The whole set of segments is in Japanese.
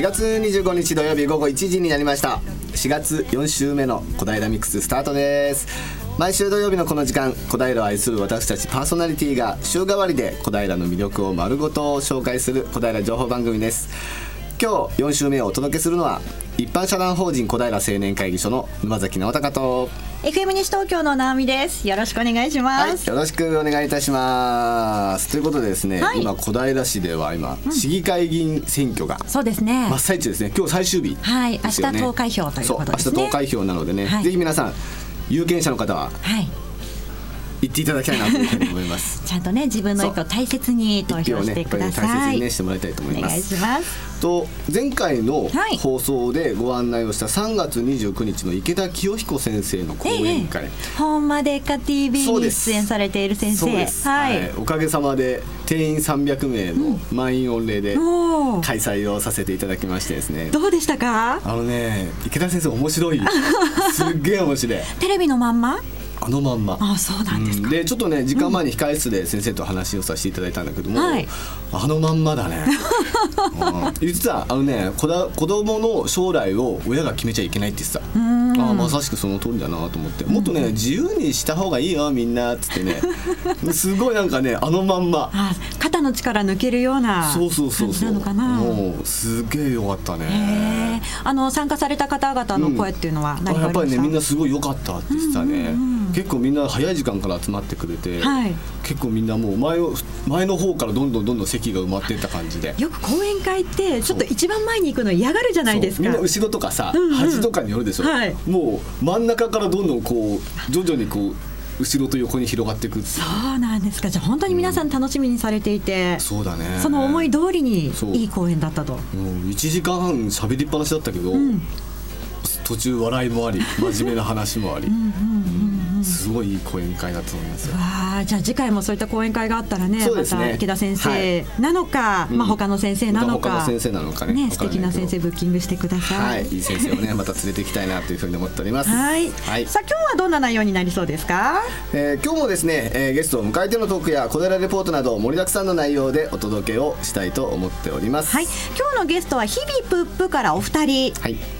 4月25日土曜日午後1時になりました。4月4週目の小平ミックススタートです。毎週土曜日のこの時間小平を愛する私たちパーソナリティが週替わりで小平の魅力を丸ごと紹介する小平情報番組です。今日4週目をお届けするのは一般社団法人小平青年会議所の沼崎直隆と。FM 西東京の直美です。よろしくお願いします、はい、よろしくお願いいたします。ということでですね、はい、今小平市では今、うん、市議会議員選挙がそうですね。真っ最中ですね。今日最終日、ね、はい明日投開票ということですね。明日投開票なのでね、はい、ぜひ皆さん有権者の方は、はい言っていただきたいなというふうに思います。ちゃんとね自分の一票大切に投票してください、ね、大切にねしてもらいたいと思います。お願いします。と前回の放送でご案内をした3月29日の池田清彦先生の講演会、ええ、本までか TV に出演されている先生。はい、はい、おかげさまで定員300名の満員御礼で開催をさせていただきましてですね、どうでしたか？あのね池田先生面白い。すっげえ面白い。テレビのまんま？あのまんま。あそうなんですか、うん、でちょっとね時間前に控え室で先生と話をさせていただいたんだけども、はい、あのまんまだね、うん、実はあのね子だ子供の将来を親が決めちゃいけないって言ってた。あまさしくその通りだなと思って。もっとね自由にした方がいいよみんなっつってね。すごいなんかねあのまんま。肩の力抜けるような感じなのかな。もうすげえよかったね。あの参加された方々の声っていうのは何かありまやっぱりねみんなすごい良かったって言ってたね、うんうんうん結構みんな早い時間から集まってくれて、はい、結構みんなもう前前の方からどんどんどんどん席が埋まっていった感じで。よく講演会ってちょっと一番前に行くの嫌がるじゃないですか。みんな後ろとかさ、うんうん、端とかによるでしょ、はい、もう真ん中からどんどんこう徐々にこう後ろと横に広がっていくそうなんですか。じゃあ本当に皆さん楽しみにされていて、うん、そうだね。その思い通りにいい公演だったと、う1時間半喋りっぱなしだったけど、うん、途中笑いもあり真面目な話もあり。うんうんうんすごいいい講演会だと思いますよ。わじゃあ次回もそういった講演会があったらね、ねまた池田先生なのか、はい、まあ他の先生なのか、他の先生なのかね、ね素敵な先生ブッキングしてください。はい、いい先生をねまた連れていきたいなというふうに思っております。はい。はい、さあ今日はどんな内容になりそうですか？えー、今日もですね、えー、ゲストを迎えてのトークや小寺レポートなど盛りだくさんの内容でお届けをしたいと思っております。はい。今日のゲストは日々プップからお二人。はい。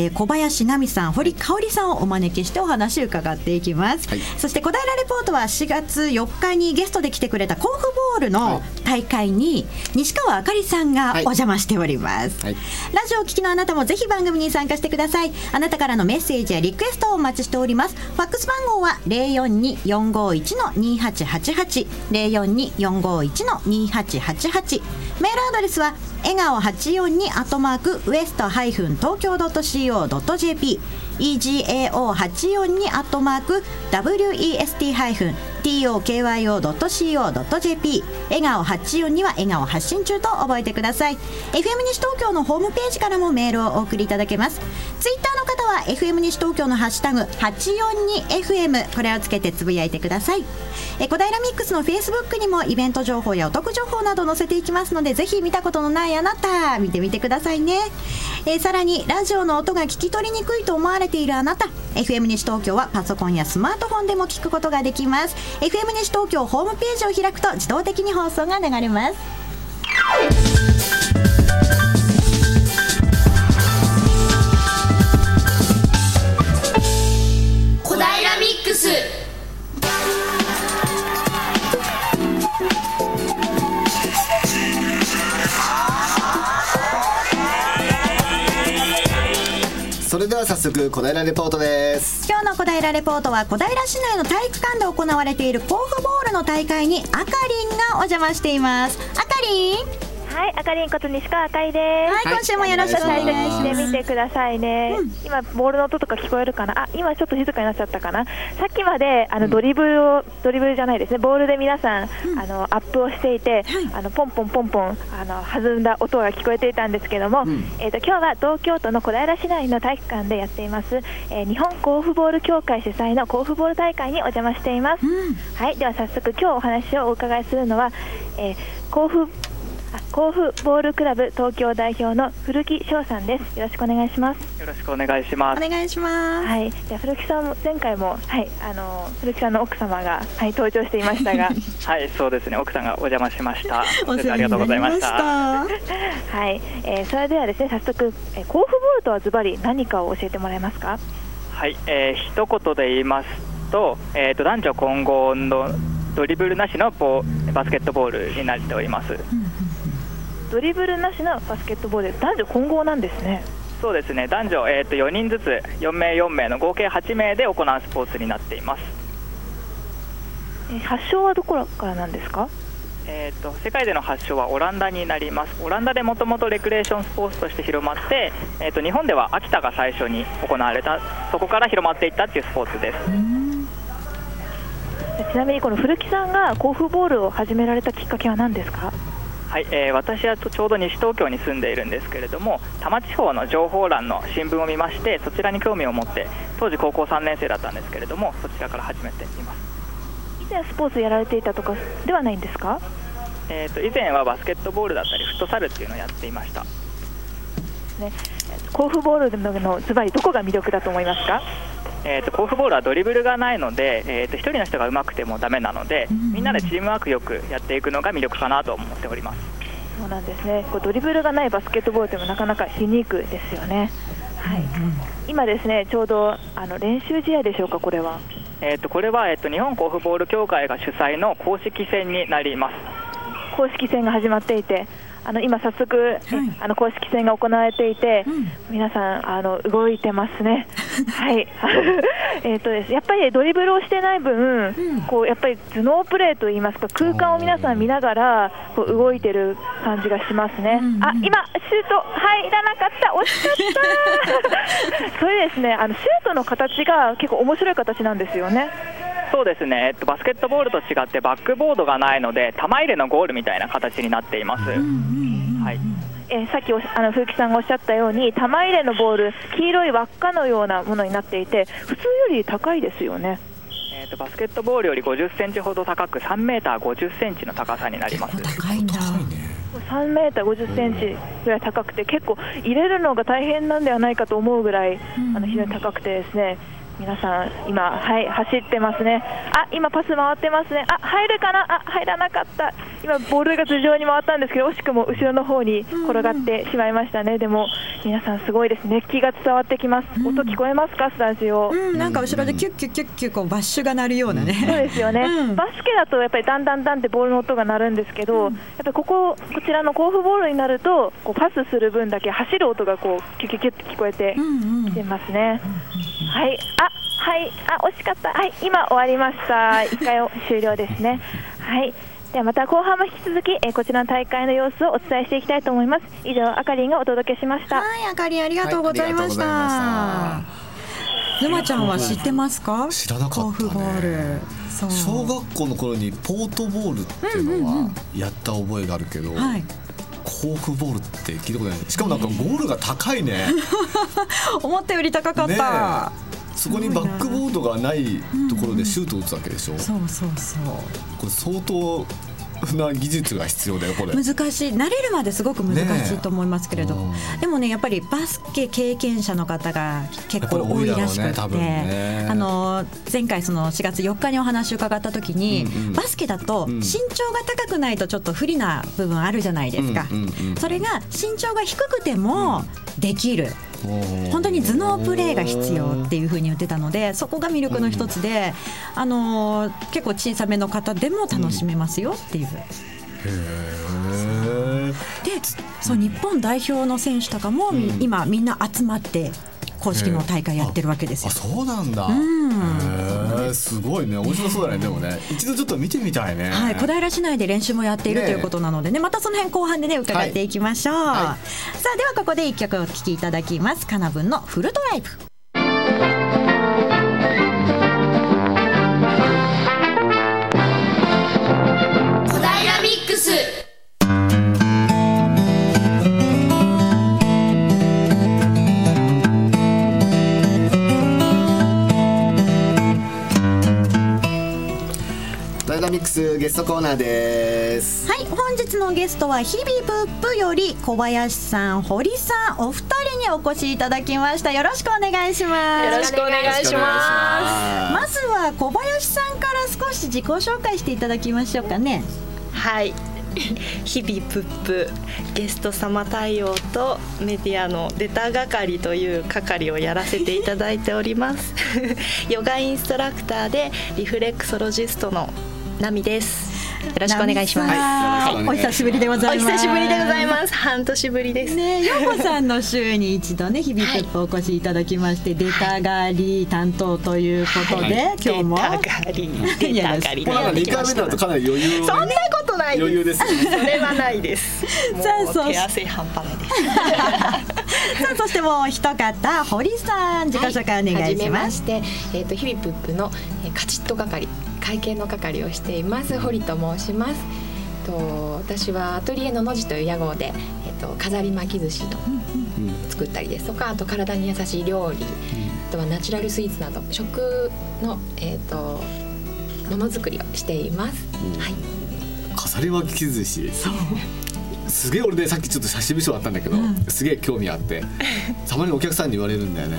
えー、小林奈美さん堀香織さんをお招きしてお話を伺っていきます、はい、そして小平レポートは4月4日にゲストで来てくれた甲府ボールの大会に西川あかりさんがお邪魔しております、はい。はい、ラジオを聴きのあなたもぜひ番組に参加してください。あなたからのメッセージやリクエストをお待ちしております。ファックス番号は042451-2888 042451-2888メールアドレスは笑顔842アットマークウエストハイフン東京 .co.jp egao84 にアットマーク west ハイフン tokyo.co.jp 笑顔84には笑顔発信中と覚えてください。FM 西東京のホームページからもメールをお送りいただけます。ツイッターの方は FM 西東京のハッシュタグ 842FM これをつけてつぶやいてください。え小平ミックスのフェイスブックにもイベント情報やお得情報など載せていきますのでぜひ見たことのないあなた見てみてくださいね。えさらにラジオの音が聞き取りにくいと思われているあなた FM 西東京はパソコンやスマートフォンでも聞くことができます。FM 西東京ホームページを開くと自動的に放送が流れます。平ミックス。れでは早速小平レポートです。今日の小平レポートは小平市内の体育館で行われている甲府ボールの大会にあかりんがお邪魔しています。あかりんはい、あかりんこと西川あかりです。はい、今週もよろしくお願いします。してみてくださいね、うん、今ボールの音とか聞こえるかな？あ、今ちょっと静かになっちゃったかな？さっきまであのドリブルを、うん、ドリブルじゃないですね。ボールで皆さん、うん、あのアップをしていて、あのポンポンポンポンあの弾んだ音が聞こえていたんですけども、えっ、ー、と今日は東京都の小平市内の体育館でやっています、えー、日本甲府ボール協会主催の甲府ボール大会にお邪魔しています。はい、では早速今日お話をお伺いするのは、えー、甲府あ甲府ボールクラブ東京代表の古木翔さんです。よろしくお願いします。よろしくお願いします。お願いします。はい、じゃあ古木さんも前回もはいあの古木さんの奥様がはい登場していましたが、はい、そうですね。奥さんがお邪魔しました。お世話ありがとうございました。はい、えーそれではですね早速、えー、甲府ボールとはズバリ何かを教えてもらえますか？はい、えー、一言で言いますと、えっ、と男女混合のドリブルなしのボーバスケットボールになっております。ドリブルなしのバスケットボール男女混合なんですね。そうですね。男女えっ、と4人ずつ4名4名の合計8名で行うスポーツになっています。えー発祥はどこからなんですか？えー、と世界での発祥はオランダになります、オランダでもともとレクレーションスポーツとして広まって、えー、と日本では秋田が最初に行われた、そこから広まっていったっていうスポーツです。ちなみにこの古木さんが甲府ボールを始められたきっかけは何ですか？はい、えー私はちょうど西東京に住んでいるんですけれども多摩地方の情報欄の新聞を見ましてそちらに興味を持って当時高校3年生だったんですけれどもそちらから始めています、以前スポーツやられていたとかではないんですか？えー、と以前はバスケットボールだったりフットサルっていうのをやっていましたね、甲府ボールののズバリどこが魅力だと思いますか？えー、と甲府ボールはドリブルがないので、えー、と1人の人が上手くてもダメなのでみんなでチームワークよくやっていくのが魅力かなと思っておりますそうなんですね。こうドリブルがないバスケットボールというのもなかなかユニークですよね。はい。今ですね、ちょうどあの練習試合でしょうか、これは。えー、とこれは、えー、と日本甲府ボール協会が主催の公式戦になります公式戦が始まっていて、あの今早速、えあの公式戦が行われていて、皆さんあの動いてますね。はい。えっとです。やっぱりドリブルをしてない分、こうやっぱり頭脳プレーといいますか空間を皆さん見ながらこう動いてる感じがしますね。あ、今シュート入らなかった。惜しかった。それですね。あのシュートの形が結構面白い形なんですよね。そうですね、えっと、バスケットボールと違ってバックボードがないので玉入れのゴールみたいな形になっています、はい、えーさっきおしあの風紀さんがおっしゃったように玉入れのボール黄色い輪っかのようなものになっていて普通より高いですよね。えっとバスケットボールより50センチほど高く3メーター50センチの高さになります。高いんだ。3メーター50センチぐらい高くて結構入れるのが大変なんではないかと思うぐらいあの非常に高くてですね皆さん今はい走ってますね。あ今パス回ってますね。あ入るかな？あ入らなかった。今ボールが頭上に回ったんですけど惜しくも後ろの方に転がってしまいましたね。でも皆さんすごいです熱気が伝わってきます。音聞こえますか？スタジオ。うん、なんか後ろでキュッキュッキュッキュこうバッシュが鳴るようなね。そうですよね、うん。バスケだとやっぱりだんだんだんってボールの音が鳴るんですけど、やっぱりこここちらの甲府ボールになるとこうパスする分だけ走る音がこうキュキュキュって聞こえてうんうん。きてますね。はい、あはいあ惜しかったはい今終わりました一回終了ですね。はい。ではまた後半も引き続き、えーこちらの大会の様子をお伝えしていきたいと思います。以上、あかりんがお届けしました。はい、あかりありがとうございました。はい沼ちゃんは知ってますか？知らなかったね。小学校の頃にポートボールっていうのはやった覚えがあるけど、はい。甲府ボールって聞いたことないしかもなんかゴールが高いね 思ったより高かっねた。そこにバックボードがないところでシュートを打つわけでしょ、そうそうそう。これ相当な技術が必要だよこれ。難しい。慣れるまですごく難しいと思いますけれど、ねでもねやっぱりバスケ経験者の方が結構多いらしくて、ねね。あの前回その4月4日にお話を伺った時に、うんうん。バスケだとん。身長が高くないとちょっと不利な部分あるじゃないですか、うんうんうんそれが身長が低くてもできる、本本当に頭脳プレーが必要っていうふうに言ってたのでそこが魅力の一つで、あのー結構小さめの方でも楽しめますよっていう。でそう日本代表の選手とかも、今みんな集まって公式の大会やってるわけですあよ。そうなんだ、ん。へえすごいね。面白そうだねでもね。一度ちょっと見てみたいね。はい、小平市内で練習もやっているねということなのでねまたその辺後半でね伺っていきましょう、はい。さあではここで一曲お聴きいただきます。カナブンのフルドライブスゲストコーナーです。はい本日のゲストは日々プップより小林さん堀さんお二人にお越しいただきました。よろしくお願いします。よろしくお願いしままずは小林さんから少し自己紹介していただきましょうかね。す。はい。日々プップゲスト様対応とメディアの出た係という係をやらせていただいております。ヨガインストラクターでリフレクソロジストのナミです。よろしくお願いします、はい。お久しぶりでごおざいます。久しぶりでございます。半年ぶりです、ね、ようこさんの週に一度ね、日々プップお越しいただきまして、出たがり担当ということで、今日も？出たがり出たがりなんか2やってきました回目だとかなり余裕。をそんなことないです。余裕ですそれはないです。も さあそう。う手汗半端ないです さあ、そしてもう一方、堀さん、自己紹介お願はいじめしま。ますして、えっ、と日々プップの、えーカチッと係会計の係をしています堀と申します。と私はアトリエのの字という屋号で、えっ、と飾り巻き寿司の作ったりですとか、あと体に優しい料理、あとはナチュラルスイーツなど食のえっ、とものづくりをしています。はい。飾り巻き寿司 すげえ俺ねさっきちょっと写真部署あったんだけど、すげえ興味あって たまにお客さんに言われるんだよね。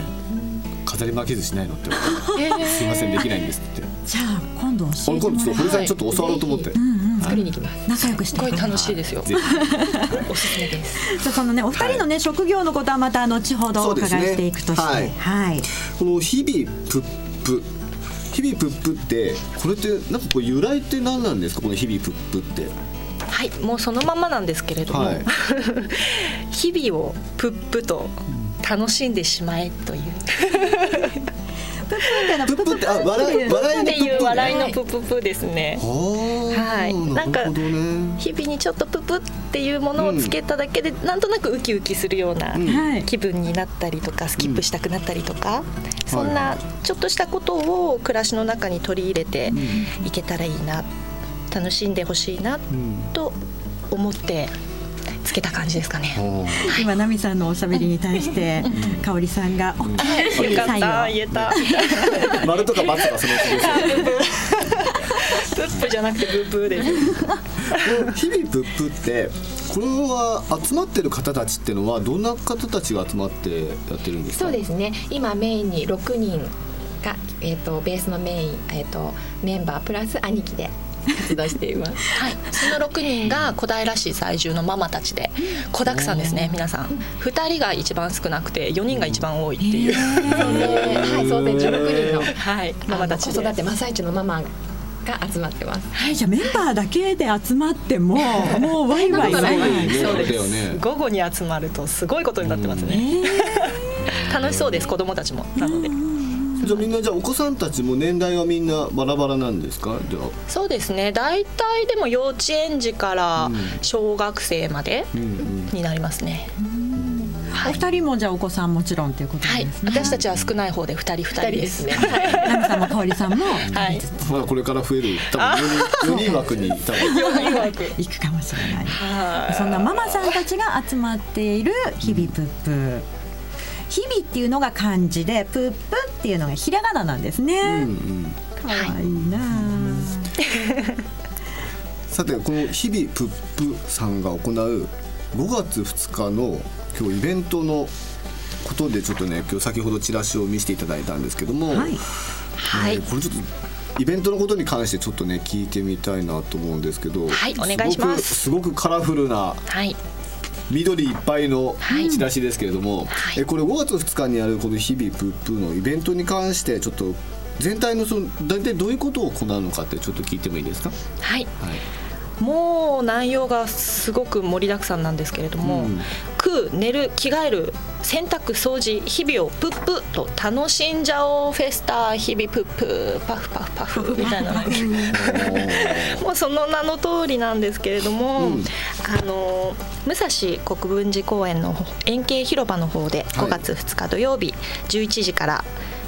飾り巻き寿司ないのって言われてすいませんできないんですって。じゃあ、今度教俺今度ちょっとえてもら堀さんにちょっと教わろうと思って、作りに行きます。仲良くしてす。ごい楽しいですよ。ぜひ。おすすめです。じゃあそのね、お二人のね、職業のことはまた後ほどお伺いそうですね。していくとして。はい。はい。この日々プップ。日々プップってこれってなんかこう由来って何なんですか？この日々プップってはいもうそのままなんですけれども、はい。日々をプップと楽しんでしまえという。プップってのはプップってあ笑い笑いのっていうプップ笑いのプッププですね。ははい。なんか日々にちょっとプップっていうものをつけただけで、なんとなくウキウキするような。気分になったりとかスキップしたくなったりとか、そんはなちょっとしたことを暮らしの中に取り入れていけたらいいな楽しんでほしいなと思ってつけた感じですかね。今、奈美さんのおしゃべりに対して、香織さんが。およかったい言えた。丸とか×とかそのうちですよプップじゃなくてブーブーで日々プップってこれは集まってる方たちっていうのはどんな方たちが集まってやってるんですか？そうですね。今メインに6人がえっ、とベースのメインえっ、とメンバープラス兄貴で活動しています。はい、その6人が小平市在住のママたちで子だくさんですね皆さん。2人が一番少なくて4人が一番多いっていう、はい、総勢16人の。はい、ママたちで子育て真っ最中のママが集まってます。はい、じゃあメンバーだけで集まっても、もうワイワイワイ。ワイ。そうです。だよね。午後に集まるとすごいことになってますね、楽しそうです子供たちも。なのでじゃあみんなじゃあお子さんたちも年代はみんなバラバラなんですか？じゃあ。そうですね。大体でも幼稚園児から小学生までうんうん。になりますね、お二人もじゃあお子さんもちろんということはいですね。私たちは少ない方で2人2人です。ね。奈美さんも香織さんも。はい。まだこれから増える。多分4人 ,4 人枠に多分行くかもしれない。はい。そんなママさんたちが集まっている日々プップ。日々っていうのが漢字で、プップっていうのがひらがななんですね。うんうん可愛いなあ。さてこの日々プップさんが行う5月2日の今日イベントのことでちょっとね今日先ほどチラシを見せていただいたんですけども、はい。はいえーこれちょっとイベントのことに関してちょっとね聞いてみたいなと思うんですけどはいお願いしますすごくすごくカラフルなはい緑いっぱいのはい。チラシですけれども、はい。えこれ5月2日にやるこの日々プップのイベントに関してちょっと全体のその大体どういうことを行うのかってちょっと聞いてもいいですか？はい。はい。もう内容がすごく盛りだくさんなんですけれども、うん。食う寝る着替える洗濯掃除日々をプップと楽しんじゃおうフェスタ日々プップパフパフパフみたいな。もうその名の通りなんですけれども、うん。あの武蔵国分寺公園の円形広場の方ではい。5月2日土曜日11時から、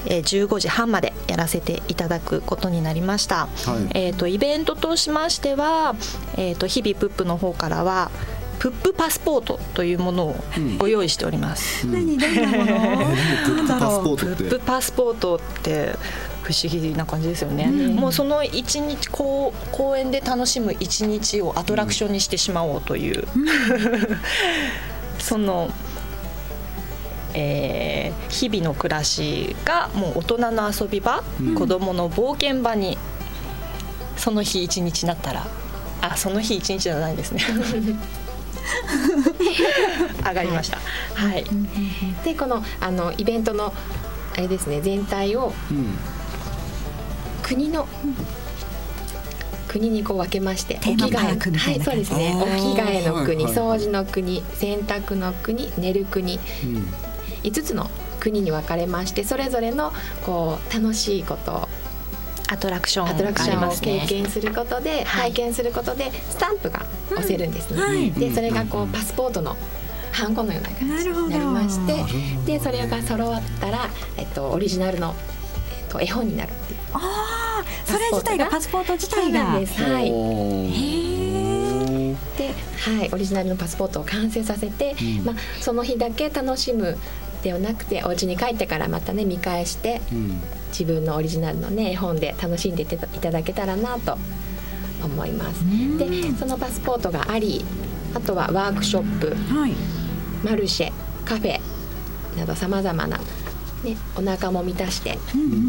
えー15時半までやらせていただくことになりました、はい。えー、とイベントとしましては、えー、と日々プップの方からはプップパスポートというものをご用意しております、何どんなもの？プップパスポートって不思議な感じですよね、もうその一日こう公園で楽しむ一日をアトラクションにしてしまおうという、その、えー日々の暮らしがもう大人の遊び場、子どもの冒険場にその日一日なったらあその日一日じゃないですね。上がりました。はい、でこのあのイベントのあれですね全体をうん国の、国にこう分けましてテーマパークみたいなはいそうですね。お着替えの国、掃除の国洗濯の国寝る国。うん。5つの国に分かれましてそれぞれのこう楽しいことアトラクションアトラクションを経験することで、はい。体験することでスタンプが押せるんですね、はい。でそれがこうパスポートのハンコのような感じになりましてなるほど。でそれが揃ったら、えっと、オリジナルの、えっと、絵本になるっていう。ああそれ自体がパスポート自体が。そうなんです。はい。で、はい、オリジナルのパスポートを完成させて、うん。まあ、その日だけ楽しむではなくてお家に帰ってからまたね見返してうん。自分のオリジナルのね絵本で楽しんでいたいただけたらなと思います。でそのパスポートがありあとはワークショップ。はい。マルシェカフェなどさまざまな、ね、お腹も満たして、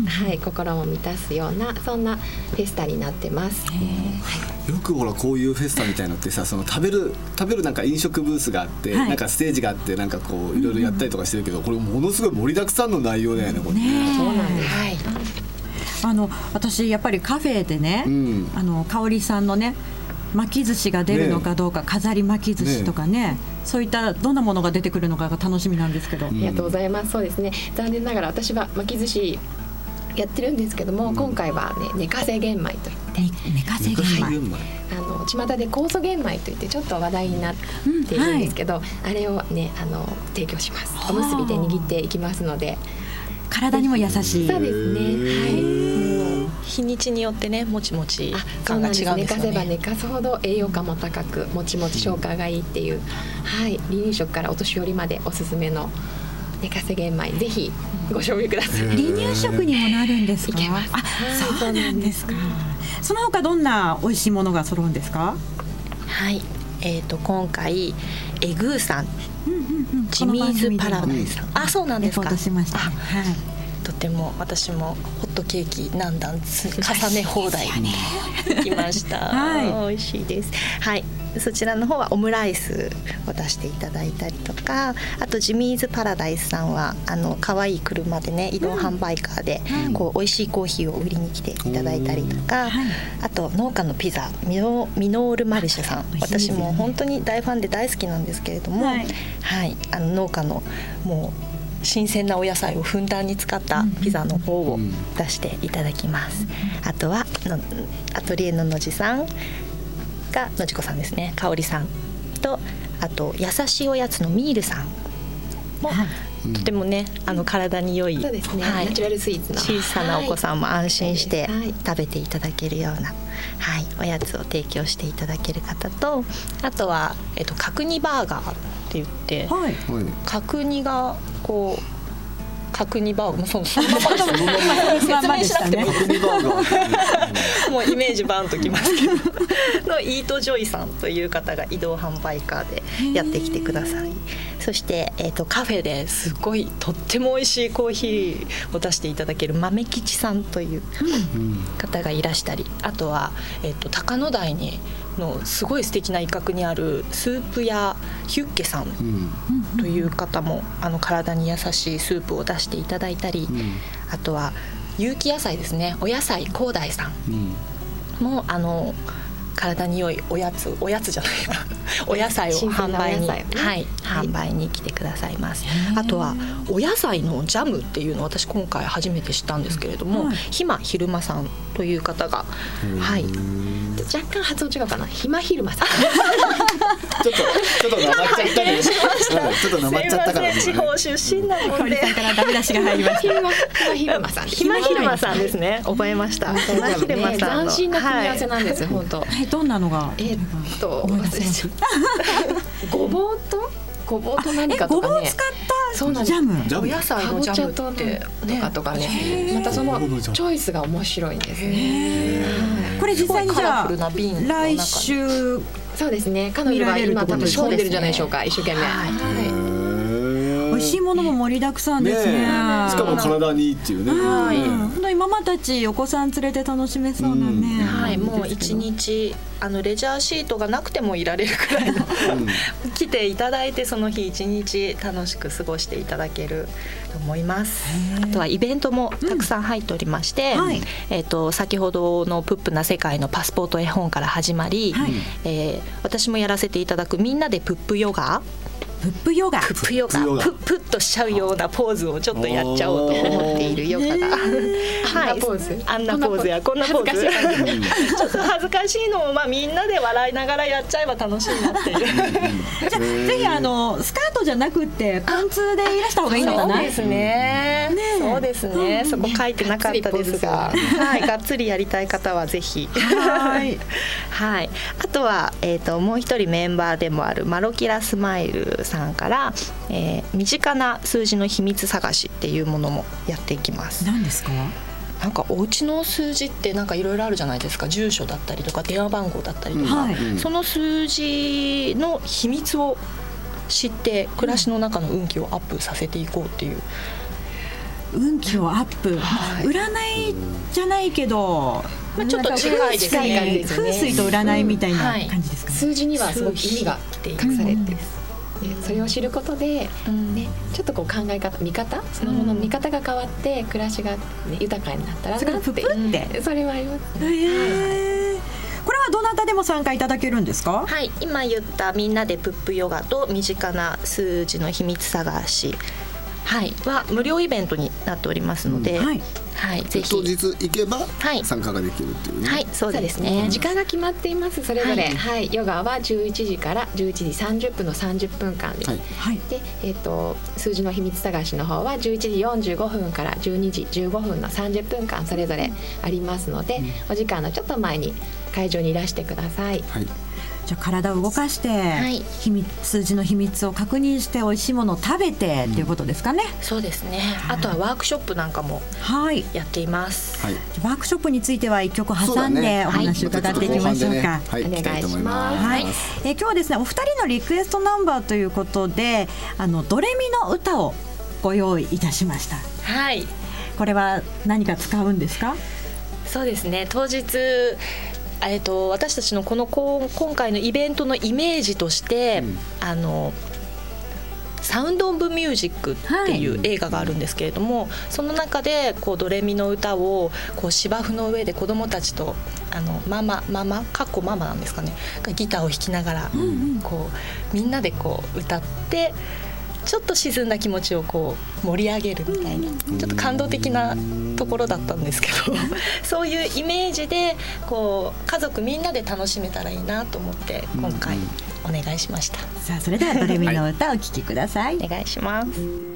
はい、心も満たすようなそんなフェスタになってます。よくほらこういうフェスタみたいのってさその食べる食べるなんか飲食ブースがあって、はい。なんかステージがあってなんかこういろいろやったりとかしてるけど、これものすごい盛りだくさんの内容だよねこれね。そうなんです。はい。あの私やっぱりカフェでね、うん。あの香織さんのね巻き寿司が出るのかどうか、飾り巻き寿司とかね。そういったどんなものが出てくるのかが楽しみなんですけど、ありがとうございます。そうですね。残念ながら私は巻き寿司やってるんですけども、今回はね寝かせ玄米といって。ね寝かせ玄米。あの巷で酵素玄米といってちょっと話題になっているんですけど、あれをねあの提供します。おむすびで握っていきますので、体にも優しい。そうですね。はい。日にちによってねもちもち感が違うんですよかせば寝ねかすほど栄養価も高く、もちもち消化がいいっていう、はい、離乳食からお年寄りまでおすすめの寝かせ玄米。ぜひご賞味ください。離乳食にもなるんですか？いけます。あ、はいそうなんですか。その他どんな美味しいものが揃うんですか？はい。えー、と今回エグーさん。うんうんうん。ジミーズパラダイス。さんあそうなんですか。レポートしましたね。はいとても私もホットケーキ何段つ重ね放題行きました、はい。美味しいです。はい。そちらの方はオムライスを出していただいたりとかあとジミーズパラダイスさんはあの可愛い車でね移動販売カーで、こう美味しいコーヒーを売りに来ていただいたりとか、はい。あと農家のピザミノミノールマルシェさん。私も本当に大ファンで大好きなんですけれども、ははいい、あの農家のもう新鮮なお野菜をふんだんに使ったピザの方を出していただきます。あとはのアトリエののじさんがのじこさんですね、かおりさんとあと優しいおやつのミールさんも、はいとてもねあの体に良い、そうですね。はい。ナチュラルスイーツの小さなお子さんも安心してはい。食べていただけるような、はい、おやつを提供していただける方とあとは、えっと、角煮バーガーって言ってはい。はい。角煮がこう角煮バーガーもうそのそのままそのままでしたね角煮バーガーもうイメージバンときますけどのイートジョイさんという方が移動販売カーでやってきてくださいそして、えー、とカフェですごいとっても美味しいコーヒーを出していただける豆吉さんという方がいらしたりあとは、えー、と高野台にのすごい素敵な一角にあるスープ屋ヒュッケさんうん。という方もあの体に優しいスープを出していただいたり、ん。あとは有機野菜ですね。お野菜広大さんうん。もあの体に良いおやつおやつじゃないな お野菜を販売に、ねはい、はい。販売に来てくださいます。あとはお野菜のジャムっていうのを私今回初めて知ったんですけれども、はい。ひまひるまさんという方が、はい。若干発音違うかな？ひまひるまさん。ちょっとちょっとなまっちゃったけど。うんちょっとなまっちゃったから。地方出身なもんで香織さんからダメ出しが入りましひまひまひるまさん。ひまひるまさんですね。覚えました。ひまひるまさんの。斬新な組み合わせはいなんですよ、本当。どんなのが？えーっと思い出せます ごぼうと？ごぼうと何えかとかね。ごぼう使ったそうなんです。ジャム？ジャム。お野菜のジャムってちゃととかとかね。またそのチョイスが面白いんですねこれ実際にじゃあに。来週。そうですね。彼女は今多分仕込んでるんじゃないでしょうか。一生懸命。はい美味しいものも盛りだくさんですね。ねえ。しかも体にいいっていうね。はい、ね本当にママたちお子さん連れて楽しめそうなね、はい、もう一日あのレジャーシートがなくてもいられるくらいの来ていただいてその日一日楽しく過ごしていただけると思います。あとはイベントもたくさん入っておりまして、はい。えっ、と先ほどのプップな世界のパスポート絵本から始まり、はい。えー私もやらせていただくみんなでプップヨガ。プップヨガ。プップヨガ。プップッとしちゃうようなポーズをちょっとやっちゃおうと思っているヨガが、あんなポーズ。あんなポーズや。こんなポーズ。恥ずかしい。感じちょっと恥ずかしいのをまあみんなで笑いながらやっちゃえば楽しいなっていう。じゃあぜひあのスカートじゃなくってパンツでいらした方がいいのかな？そうですね。そうですね。そこ書いてなかったですが、はい、がっつりやりたい方はぜひ。はい。はい、あとは、えー、ともう一人メンバーでもあるマロキラスマイルさんから、えー身近な数字の秘密探しっていうものもやっていきます。何ですか？なんかお家の数字ってなんかいろいろあるじゃないですか。住所だったりとか電話番号だったりとか、はい。その数字の秘密を知って暮らしの中の運気をアップさせていこうっていう。運気をアップ、はい。占いじゃないけど、まあちょっと近いですね。ね風水と占いみたいなはい。感じですかね、数字にはすごく意味が隠されてる、でそれを知ることで、うん。ね、ちょっとこう考え方見方そのものの見方が変わって暮らしが、ね、豊かになったらなってプって、それはあります。ねへー。これはどなたでも参加いただけるんですか？はい、今言ったみんなでプップヨガと身近な数字の秘密探し、はい、は無料イベントになっておりますので、うんははいい、ぜひ。当日行けばはい。参加ができるっていうね。はい、そうですね。時間が決まっています。それぞれ、はい。はい。ヨガは11時から11時30分の30分間で、はいはい。で、えー、と数字の秘密探しの方は11時45分から12時15分の30分間それぞれありますので、お時間のちょっと前に会場にいらしてください。はいじゃあ体を動かして、い。秘密数字の秘密を確認して美味しいものを食べてっていうことですかね、そうですね。あとはワークショップなんかもはい。やっています。はい。ワークショップについては一曲挟んでねお話を伺っていきましょうか、はい、行きたい。と思います。はい、えー今日はですねお二人のリクエストナンバーということであのドレミの歌をご用意いたしました。はい、これは何か使うんですか？そうですね。当日。えっと私たちのこの今回のイベントのイメージとして、あのサウンド・オブ・ミュージックっていう映画があるんですけれども、その中でこうドレミの歌をこう芝生の上で子どもたちとあのママママかっこママなんですかね。がギターを弾きながら、こうみんなでこう歌ってちょっと沈んだ気持ちをこう盛り上げるみたいなちょっと感動的なところだったんですけど そういうイメージでこう家族みんなで楽しめたらいいなと思って今回お願いしました。さあそれではドレミの歌をお聴きください、お願いします。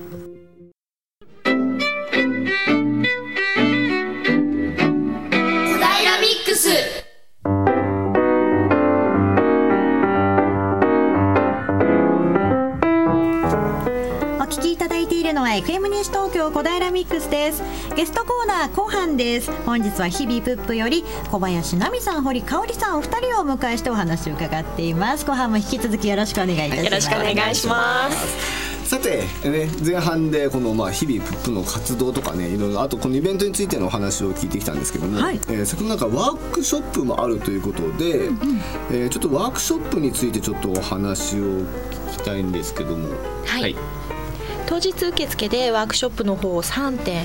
は FM 西東京小平ミックスです。ゲストコーナー後半です。本日は日々プップより小林奈美さん堀香織さんお二人をお迎えしてお話を伺っています。後半も引き続きよろしくお願いいたします。よろしくお願いします。さて、ね、前半でこのまあ日々プップの活動とかねいろいろあとこのイベントについてのお話を聞いてきたんですけども、はい。えー先ほどなんかワークショップもあるということで、えーちょっとワークショップについてちょっとお話を聞きたいんですけども。はい当日受付でワークショップの方を3点、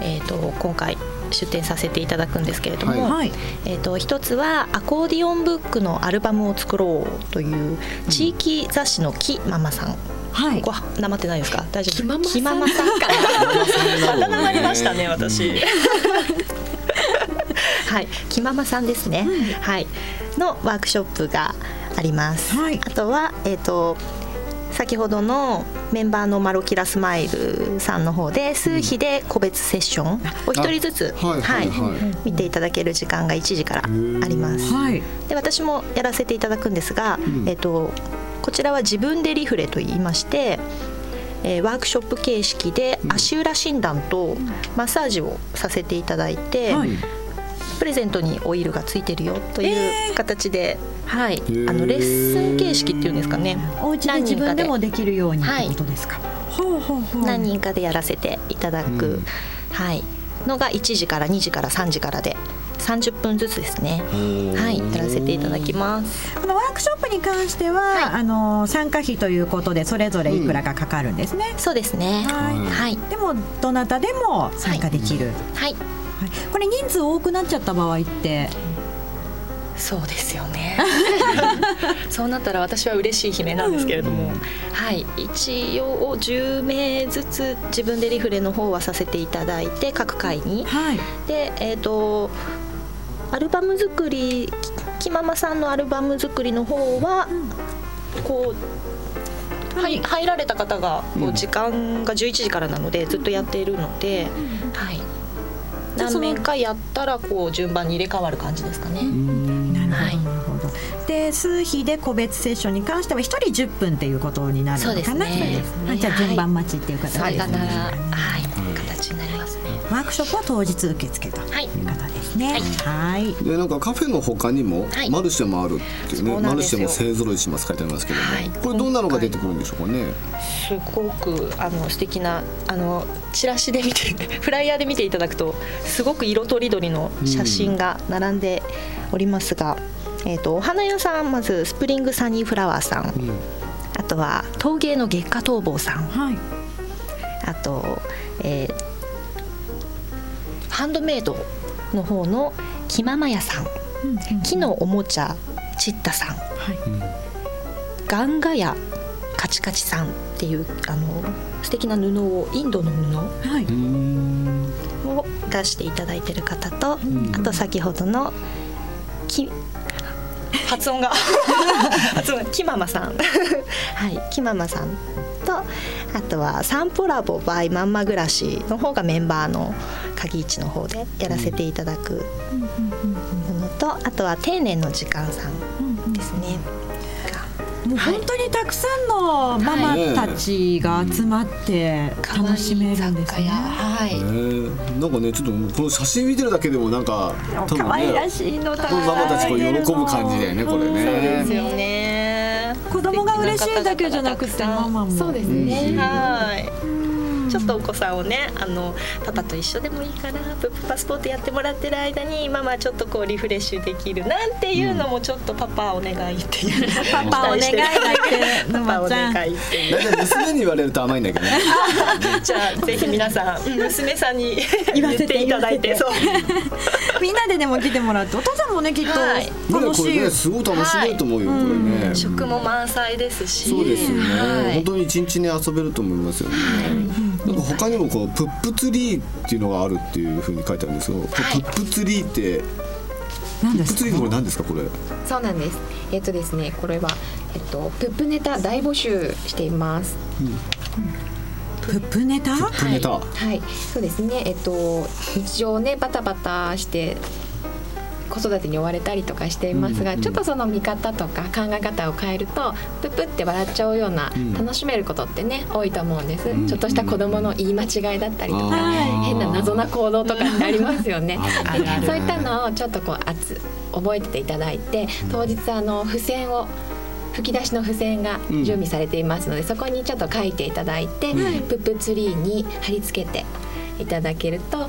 えー、と今回出展させていただくんですけれども、はい。えー、と一つはアコーディオンブックのアルバムを作ろうという地域雑誌の木ママさん、はい。ここなまってないですか？大丈夫木ママさん木ママさんか。またなまりましたね 私。はい。木ママさんですね、はい。のワークショップがあります、はい。あとはえっ、と先ほどのメンバーのマロキラスマイルさんの方で数比で個別セッションお一人ずつ、あはいはいはい。見ていただける時間が1時からあります。はい。で私もやらせていただくんですが、ん。えっとこちらは自分でリフレと言いまして、えーワークショップ形式で足裏診断とマッサージをさせていただいて、はいプレゼントにオイルがついてるよとえいう形で、はい、ー。あのレッスン形式っていうんですかね。お家で自分でもできるようにってはいことですか、ほうほうほう。何人かでやらせていただく、うん。はい、のが1時から2時から3時からで30分ずつですね、はい、やらせていただきます。このワークショップに関しては、はい。あの参加費ということでそれぞれいくらかかかるんですね、そうですね。はい。はい、でもどなたでも参加できる、はい、はいこれ人数多くなっちゃった場合って？そうですよね。そうなったら私は嬉しい悲鳴なんですけれども、はい、一応10名ずつ自分でリフレの方はさせていただいて各回に。はい。でえっ、とアルバム作りききママさんのアルバム作りの方は、こうはい、入られた方がこううん。時間が11時からなのでずっとやっているので、はい、何じゃあその名かやったらこう順番に入れ替わる感じですかね。なるほど、はい。で数比で個別セッションに関しては一人10分っていうことになるのかな。そうですね。はい。じゃあ順番待ちっていう形ですね、それがなら、はい、形になります。ね。ワークショップは当日受付とはいいう方ですね。はい。はい。でなんかカフェの他にもはい。マルシェもあるっていうね、マルシェも勢ぞろいします書いてありますけども、はい。これどんなのが出てくるんでしょうかね。すごくあの素敵なあのチラシで見てフライヤーで見ていただくとすごく色とりどりの写真が並んでおりますが、えー、とお花屋さんまずスプリングサニーフラワーさん、あとは陶芸の月下逃亡さん。はい。あと、えーハンドメイドの方の木ママ屋さん木のおもちゃチッタさんガンガヤカチカチさんっていうあの素敵な布をインドの布はい。を出していただいてる方と、あと先ほどのき 発音が 発音がキママさん。はいキママさんとあとはサンポラボ by まんま暮らしの方がメンバーの鍵市の方でやらせていただくものとあとは丁寧の時間さんですね、もう本当にたくさんのママたちが集まって楽しめるんですね。はね。なんかねちょっとこの写真見てるだけでもなんか可愛らねしいのママたちさんこう喜ぶ感じだよねこれね。ですよね子供が嬉しいだけじゃなくてママも。そうですね、はい。ちょっとお子さんをね、あのパパと一緒でもいいから、プップパスポートやってもらってる間に、ママちょっとこうリフレッシュできるなんていうのもちょっとパパお願いっていう。パパお願いだってパパお願いっていう。娘に言われると甘いんだけどね。じゃあぜひ皆さん娘さんに言わせていただいて、言そう。みんなででも来てもらってお父さんもねきっとはいね楽しい、これねすごい楽しめると思うよ、これね。食も満載ですし。そうですよね、はい本当に一日ね遊べると思いますよね、なんか他にもこのプップツリーっていうのがあるっていうふうに書いてあるんですけど、プップツリーってプップ何ですか？ツリーってこれ何ですかこれ？そうなんです。えっとですね、これはえっとプップネタ大募集しています。プップネタ？プップネタ、はい、そうですね。えっと日常ねバタバタして子育てに追われたりとかしていますが、うんうんちょっとその見方とか考え方を変えるとプップって笑っちゃうような、ん。楽しめることってね多いと思うんです、んちょっとした子供の言い間違いだったりとか、変な謎な行動とかってありますよね。そういったのをちょっとこう熱覚えてていただいて当日あの付箋を吹き出しの付箋がうん。準備されていますので、そこにちょっと書いていただいて、プップツリーに貼り付けていただけると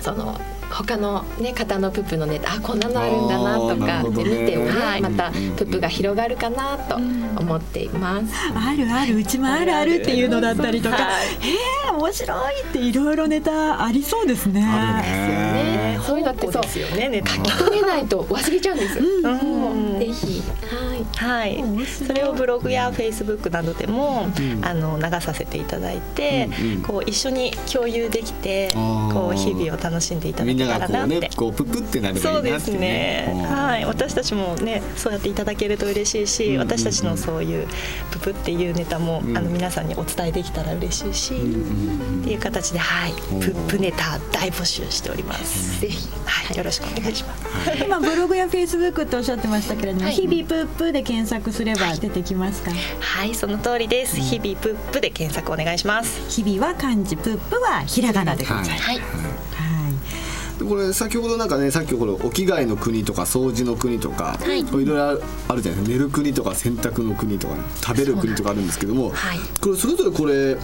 その他の、ね、方のプップのネタあこんなのあるんだなとか見てもね、はいまたプップが広がるかなと思っています。あるあるうちもあるあるっていうのだったりとか、はい。へえ面白いっていろいろネタありそうですね。あるね。ね、そういうのってそうですよね。書き留めないと忘れちゃうんです。うん。ぜひ。はいはい。それをブログやフェイスブックなどでも、あの流させていただいて、うんうんこう一緒に共有できてこう日々を楽しんでいただけたらなって。ねこうプップってなればいいなっていそうですね、はい、私たちもねそうやっていただけると嬉しいし、うんうんうん。私たちのそういうププっていうネタも、うん。あの皆さんにお伝えできたら嬉しいし、っていう形ではい。うんプップネタ大募集しております。ぜひ。はい。よろしくお願いします。今ブログやフェイスブックっておっしゃってましたけれども、はい。日々プップで検索すれば出てきますか、はいその通りです、日々プップで検索お願いします日々は漢字プップはひらがなでございます、はいはいでこれ先ほどなんかねさっきこれお着替えの国とか掃除の国とか、はいい、ろいろあるじゃないですか寝る国とか洗濯の国とか、食べる国とかあるんですけども、はいこれそれぞれこれ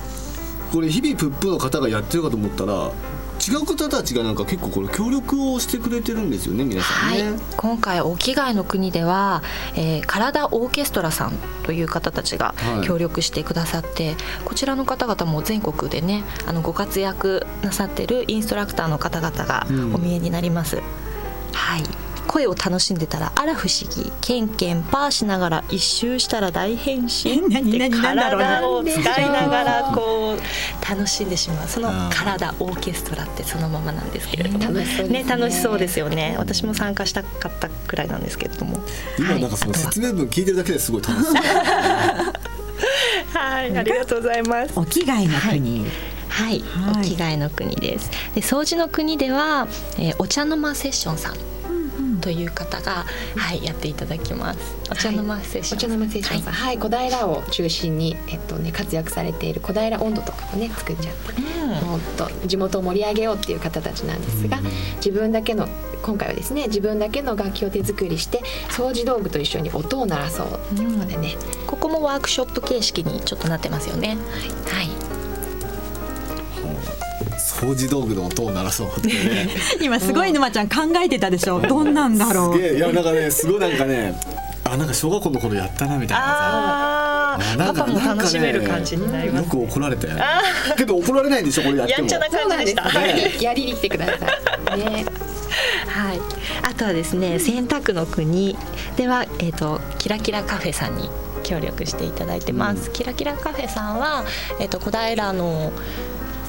これ日々プップの方がやってるかと思ったら違う方たちがなんか結構これ協力をしてくれてるんですよね皆さんはい。ね。、今回お着替えの国では、えー、体オーケストラさんという方たちがはい。協力してくださって、こちらの方々も全国でねあのご活躍なさってるインストラクターの方々がうん。お見えになります、はい声を楽しんでたらあら不思議。ケンケンパーしながら一周したら大変身 何何何だろうな。体を使いながらこう楽しんでしまうその体オーケストラってそのままなんですけれども。楽しそうですね。ね楽しそうですよね。私も参加したかったくらいなんですけれども。今なんかその説明文聞いてるだけですごい楽しそう。はい。ありがとうございます。お着替えの国、はい、はい。お着替えの国です。で掃除の国では、えーお茶の間セッションさんという方が、はい、やっていただきます。お茶の間セッションお茶の間セッションさん、はい、小平を中心に、えっとね、活躍されている小平温度とかをね作っちゃって、もっと地元を盛り上げようっていう方たちなんですが、自分だけの今回はですね自分だけの楽器を手作りして掃除道具と一緒に音を鳴らそうっていうことでね、ここもワークショップ形式にちょっとなってますよね。はい、掃除道具の音を鳴らそうってね。今すごい沼ちゃん考えてたでしょ。どんなんだろう。すげえ。いやなんかねすごいなんかねあなんか小学校の頃やったなみたいなさ。ああなんかパパも楽しめる感じになります。よく怒られたよ。けど怒られないんでしょこれやっても。やんちゃな感じでしたはい。やりに来てください。ね。はい、あとはですね洗濯の国では、えー、とキラキラカフェさんに協力していただいてます、キラキラカフェさんは、えー、と小平の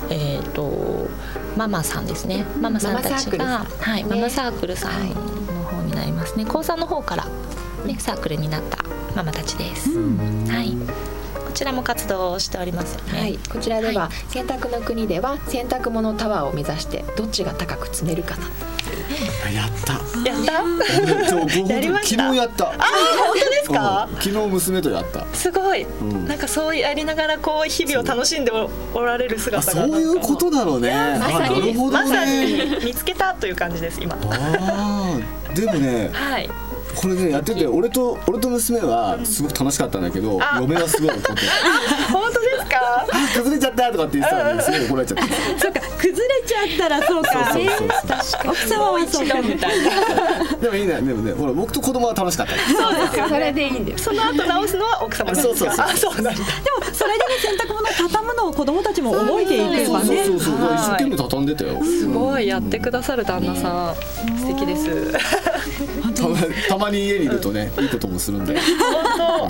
えー、とママさんですね。ママさんたちが、はい、ねママサークルさんの方になりますね。高3の方から、ね、サークルになったママたちです、はい、こちらも活動をしておりますよね、はい、こちらでは、洗濯の国では洗濯物タワーを目指してどっちが高く積めるかなやった。やった？俺ちょ僕本当にやりました？昨日やった。あ本当ですか、うん昨日娘とやった。すごい、んなんかそうやりながらこう日々を楽しんでおおられるあ姿がそういうことなのね。あまさにまさね。に見つけたという感じです今ああでもねはいこれねやってて俺と俺と娘はすごく楽しかったんだけど、あ嫁はすごい怒ってか。あ崩れちゃったとかって言ってたのにすごい怒られちゃってそうか崩れちゃったらそうか。そうそうそう奥様はそうかみたいな。でもいいねでもねほら僕と子供は楽しかった。それでいいんです。その後直すのは奥様ですかそうそうそう。あそうなんだ。でもそれでね洗濯物を畳むのを子供たちも覚えていけそうばねそうそうそう。はい。一生懸命畳んでたよ。すごいやってくださる旦那さん。素敵です たまに家にいるとねいいこともするんで本当。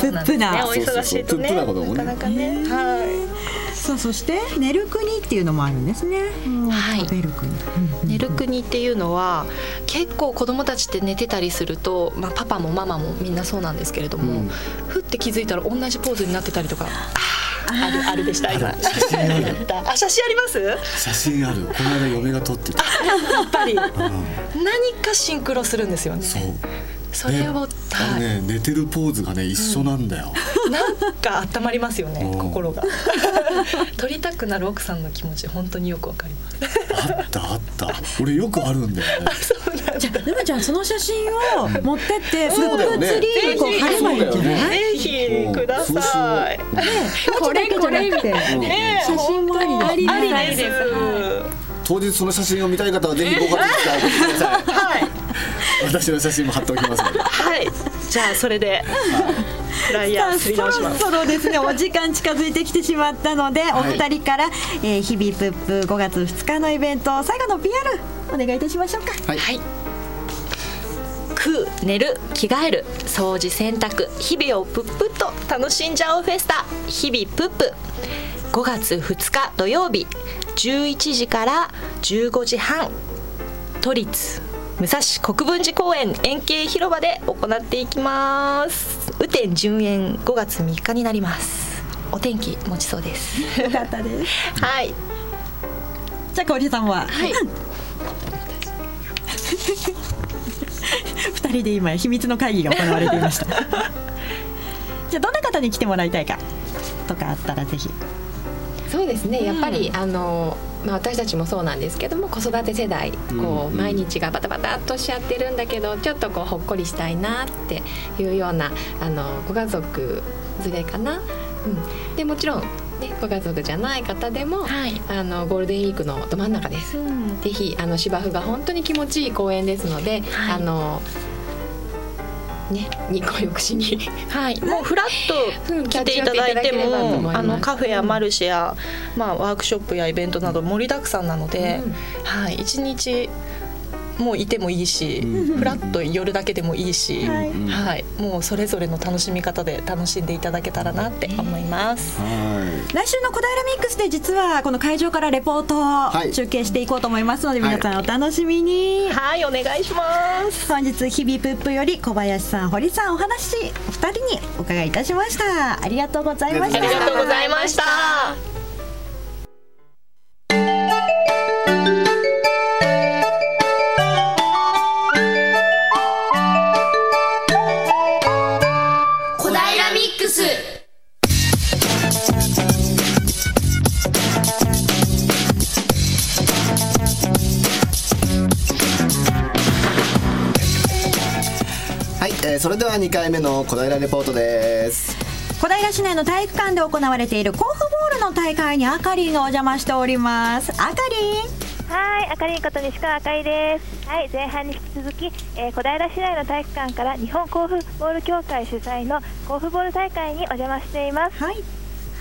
プップな忙しいとねそうそうそうプップなこともね。なかなかね。はいさあそして寝る国っていうのもあるんですね、うんはい。食べる国、寝る国っていうのは結構子供たちって寝てたりすると、まあ、パパもママもみんなそうなんですけれども、うん。ふって気づいたら同じポーズになってたりとかあるあるでした今。写真ある。やったあ写真あります？や写真ある。この間嫁が撮ってた。っぱり。何かシンクロするんですよね。そうそれを、ねあのはいね寝てるポーズがね一緒なんだよ、なんか温まりますよねう。ん心が。撮りたくなる奥さんの気持ち本当によくわかります。あったあった。俺よくあるんだよね。じゃあ沼ちゃんその写真を持ってってプそうだよね。ップツリーにこう貼ればいいんじゃない？ぜひください。これこれ。って。ねえ写真もありです。ありです。当日その写真を見たい方はぜひご家族くださいはい私の写真も貼っておきますので。はい。じゃあそれでフライヤーすりそろ直します。そろですねお時間近づいてきてしまったので、お二人から、えー、日々プップ5月2日のイベント最後の PR お願いいたしましょうか。はい。はい。食う寝る着替える掃除洗濯日々をプップッと楽しんじゃおうフェスタ。日々プップ。5月2日土曜日11時から15時半都立武蔵国分寺公園円形広場で行っていきます。雨天順延5月3日になります。お天気持ちそうです。よかったです。はい。じゃあ香織さんは、はい。二人で今秘密の会議が行われていました。じゃあどんな方に来てもらいたいかとかあったらぜひ。そうですね。やっぱり、あのまあ、私たちもそうなんですけども子育て世代こう毎日がバタバタっとしちゃってるんだけどちょっとこうほっこりしたいなっていうようなあのご家族連れかな？うん、でもちろん、ね、ご家族じゃない方でも、はい。あのゴールデンウィークのど真ん中です。ぜひあの芝生が本当に気持ちいい公園ですので、はい。あのね日光浴しにはい、もうフラッと来ていただいても、あのカフェやマルシェや、まあワークショップやイベントなど盛りだくさんなので、うん。はい、一日もういてもいいし、フラッと寄るだけでもいいし、はい。はい、もうそれぞれの楽しみ方で楽しんでいただけたらなって思います。は来週の小平ミックスで実はこの会場からレポートい。を中継していこうと思いますので皆さんお楽しみに、はい、お願いします。本日日々プップより小林さん堀さんお話二人にお伺いいたしました。ありがとうございました。ありがとうございました。それでは2回目の小平レポートです小平市内の体育館で行われている甲府ボールの大会にあかりんがお邪魔しておりますあかり？んはい、あかりんこと西川あかりです。はい、前半に引き続き、えー小平市内の体育館から日本甲府ボール協会主催の甲府ボール大会にお邪魔しています。はい、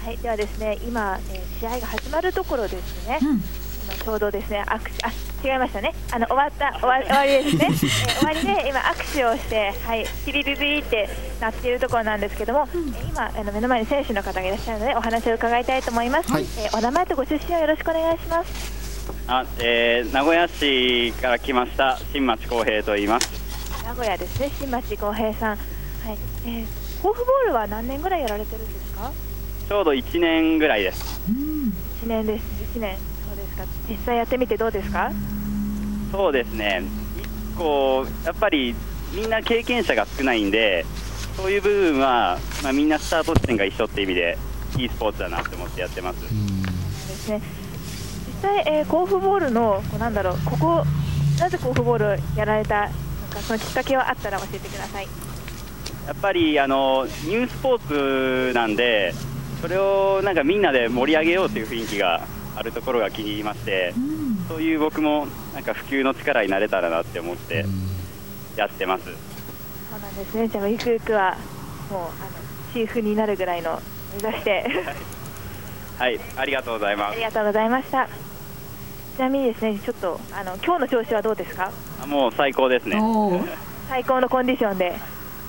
はい、ではですね、今、えー試合が始まるところですね。うん今ちょうどですね、握手、あ、違いましたね。あの終わった、終わ終わりですね。えー終わりで今握手をして、はい、ピリピリってなっているところなんですけども、えー今あの目の前に選手の方がいらっしゃるのでお話を伺いたいと思います。はいえーお名前とご出身をよろしくお願いします。あ、えー、名古屋市から来ました新町康平と言います。名古屋ですね、新町浩平さん。はい、えー、甲府ボールは何年ぐらいやられてるんですか？ちょうど1年ぐらいです。1年です。1年。そうですか。実際やってみてどうですか？そうですね。一個やっぱりみんな経験者が少ないんで、そういう部分はまあみんなスタート地点が一緒って意味でいいスポーツだなって思ってやってます。ですね。実際、えー、甲府ボールのこうなんだろう、ここなぜ甲府ボールをやられたのか、そのきっかけはあったら教えてください。やっぱりあのニュースポーツなんで、それをなんかみんなで盛り上げようという雰囲気があるところが気に入りまして、そういう僕もなんか普及の力になれたらなって思ってやってます。そうなんですね。じゃあゆくゆくはもうあのチーフになるぐらいの目指して。はい、ありがとうございますあり。がとうございました。ちなみにですね、ちょっとあの今日の調子はどうですか？あもう最高ですね。最高のコンディションで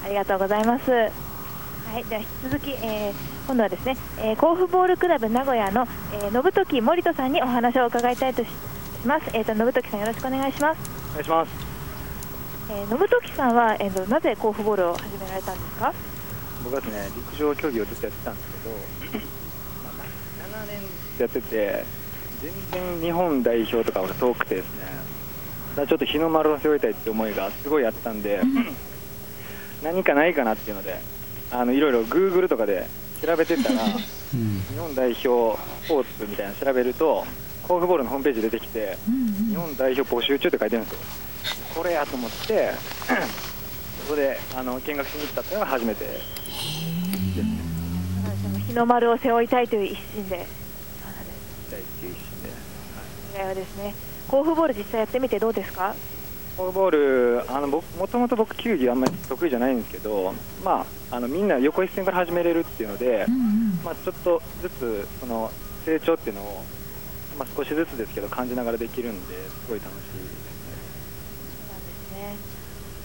ありがとうございます。はい、では引き続き、えー今度はですね、えー甲府ボールクラブ名古屋の、えー、信時森人さんにお話を伺いたいとしします。えっ、と信時さんよろしくお願いします。お願いしますえー、信時さんはえっ、となぜ甲府ボールを始められたんですか？僕はですね陸上競技をずっとやってたんですけど、まあ、7年やってて全然日本代表とかが遠くてですねだちょっと日の丸を背負いたいって思いがすごいあったんで、何かないかなっていうのであのいろいろ Google とかで調べてたら日本代表スポーツみたいなの調べると甲府ボールのホームページ出てきて、日本代表募集中って書いてるんですよ。これやと思って そこであの見学しに行ったっていうのが初めて。ですね日の丸を背負いたいという一心で。第一心ではですね、甲府ボール実際やってみてどうですか？フォーボールあの僕もともと僕球技あんまり得意じゃないんですけど、まあ、あのみんな横一線から始めれるっていうので、まあ、ちょっとずつその成長っていうのを、まあ、少しずつですけど感じながらできるんですごい楽しいですねね